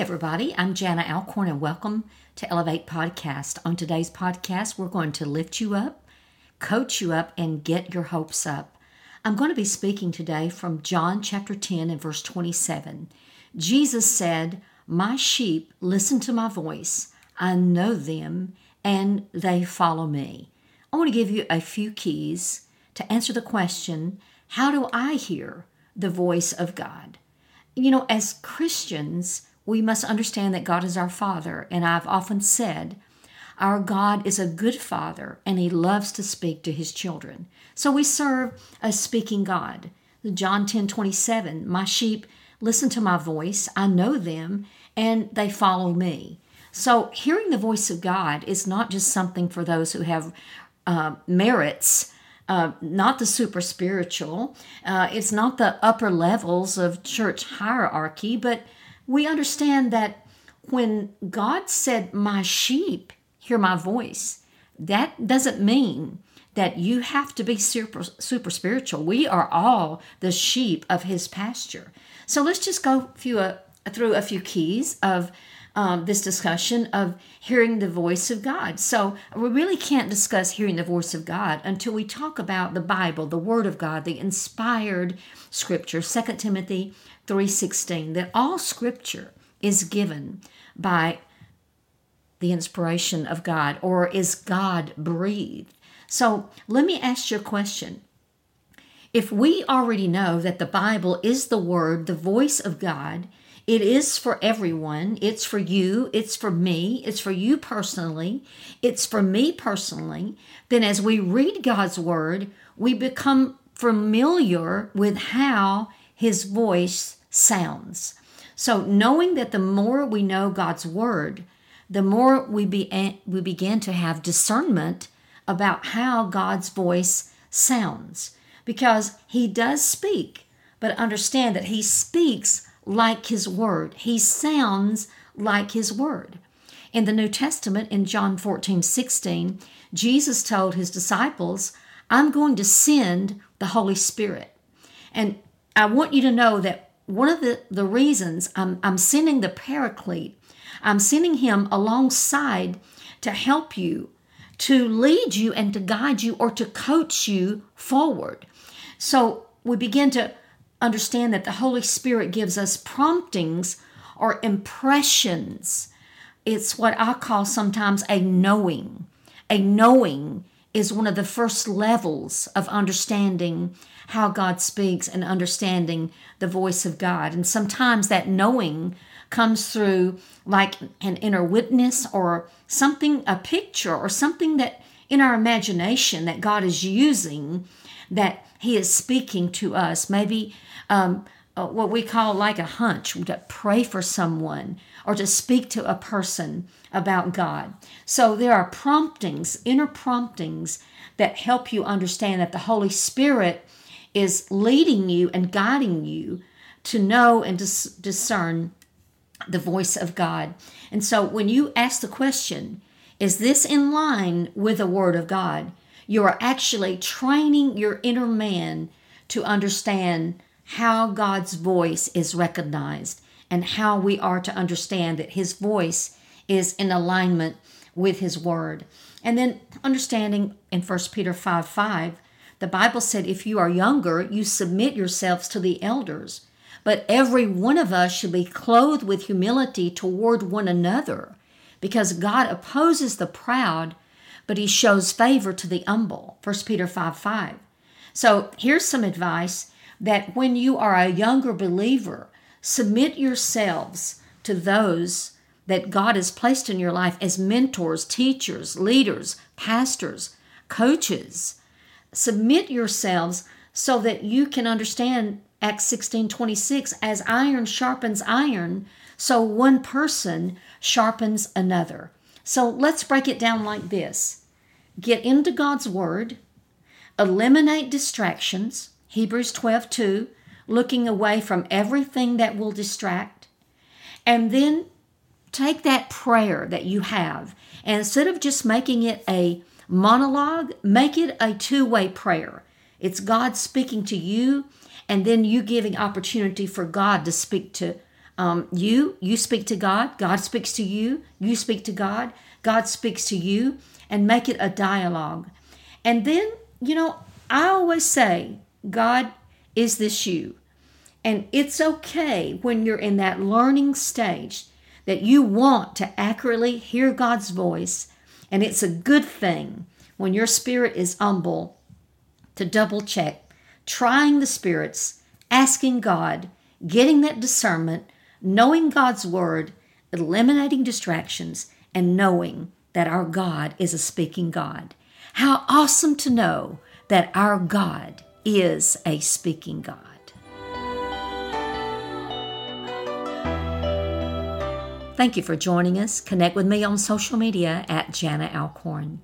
everybody. I'm Jana Alcorn, and welcome to Elevate Podcast. On today's podcast, we're going to lift you up, coach you up, and get your hopes up. I'm going to be speaking today from John chapter 10 and verse 27. Jesus said, My sheep listen to my voice. I know them, and they follow me. I want to give you a few keys to answer the question How do I hear the voice of God? You know, as Christians, we must understand that God is our Father. And I've often said, our God is a good Father and He loves to speak to His children. So we serve a speaking God. John 10 27, my sheep listen to my voice, I know them, and they follow me. So hearing the voice of God is not just something for those who have uh, merits. Uh, not the super spiritual. Uh, it's not the upper levels of church hierarchy, but we understand that when God said, My sheep hear my voice, that doesn't mean that you have to be super, super spiritual. We are all the sheep of his pasture. So let's just go few, uh, through a few keys of um, this discussion of hearing the voice of God. So we really can't discuss hearing the voice of God until we talk about the Bible, the Word of God, the inspired Scripture. 2 Timothy 3:16 that all scripture is given by the inspiration of God or is God breathed. So, let me ask you a question. If we already know that the Bible is the word, the voice of God, it is for everyone. It's for you. It's for me. It's for you personally. It's for me personally. Then, as we read God's word, we become familiar with how his voice sounds. So, knowing that the more we know God's word, the more we, be, we begin to have discernment about how God's voice sounds. Because he does speak, but understand that he speaks like his word. He sounds like his word. In the New Testament, in John 14, 16, Jesus told his disciples, I'm going to send the Holy Spirit. And I want you to know that one of the, the reasons I'm, I'm sending the paraclete, I'm sending him alongside to help you, to lead you and to guide you or to coach you forward. So we begin to understand that the Holy Spirit gives us promptings or impressions. It's what I call sometimes a knowing. A knowing is one of the first levels of understanding how God speaks and understanding the voice of God. And sometimes that knowing comes through like an inner witness or something, a picture or something that in our imagination that God is using that He is speaking to us. Maybe um, uh, what we call like a hunch to pray for someone or to speak to a person about God. So there are promptings, inner promptings that help you understand that the Holy Spirit is leading you and guiding you to know and dis- discern the voice of God. And so when you ask the question, is this in line with the Word of God? You are actually training your inner man to understand how God's voice is recognized and how we are to understand that His voice is in alignment with His Word. And then understanding in 1 Peter 5 5, the Bible said, if you are younger, you submit yourselves to the elders. But every one of us should be clothed with humility toward one another, because God opposes the proud, but he shows favor to the humble. 1 Peter 5 5. So here's some advice that when you are a younger believer, submit yourselves to those that God has placed in your life as mentors, teachers, leaders, pastors, coaches. Submit yourselves so that you can understand Acts 16 26 as iron sharpens iron, so one person sharpens another. So let's break it down like this get into God's Word, eliminate distractions, Hebrews 12 2, looking away from everything that will distract, and then take that prayer that you have and instead of just making it a monologue, make it a two way prayer. It's God speaking to you, and then you giving opportunity for God to speak to Um, you you speak to God, God speaks to you, you speak to God, God speaks to you, and make it a dialogue. And then, you know, I always say, God, is this you? And it's okay when you're in that learning stage that you want to accurately hear God's voice. And it's a good thing when your spirit is humble to double check, trying the spirits, asking God, getting that discernment, knowing God's word, eliminating distractions, and knowing that our God is a speaking God. How awesome to know that our God is a speaking God. Thank you for joining us. Connect with me on social media at Jana Alcorn.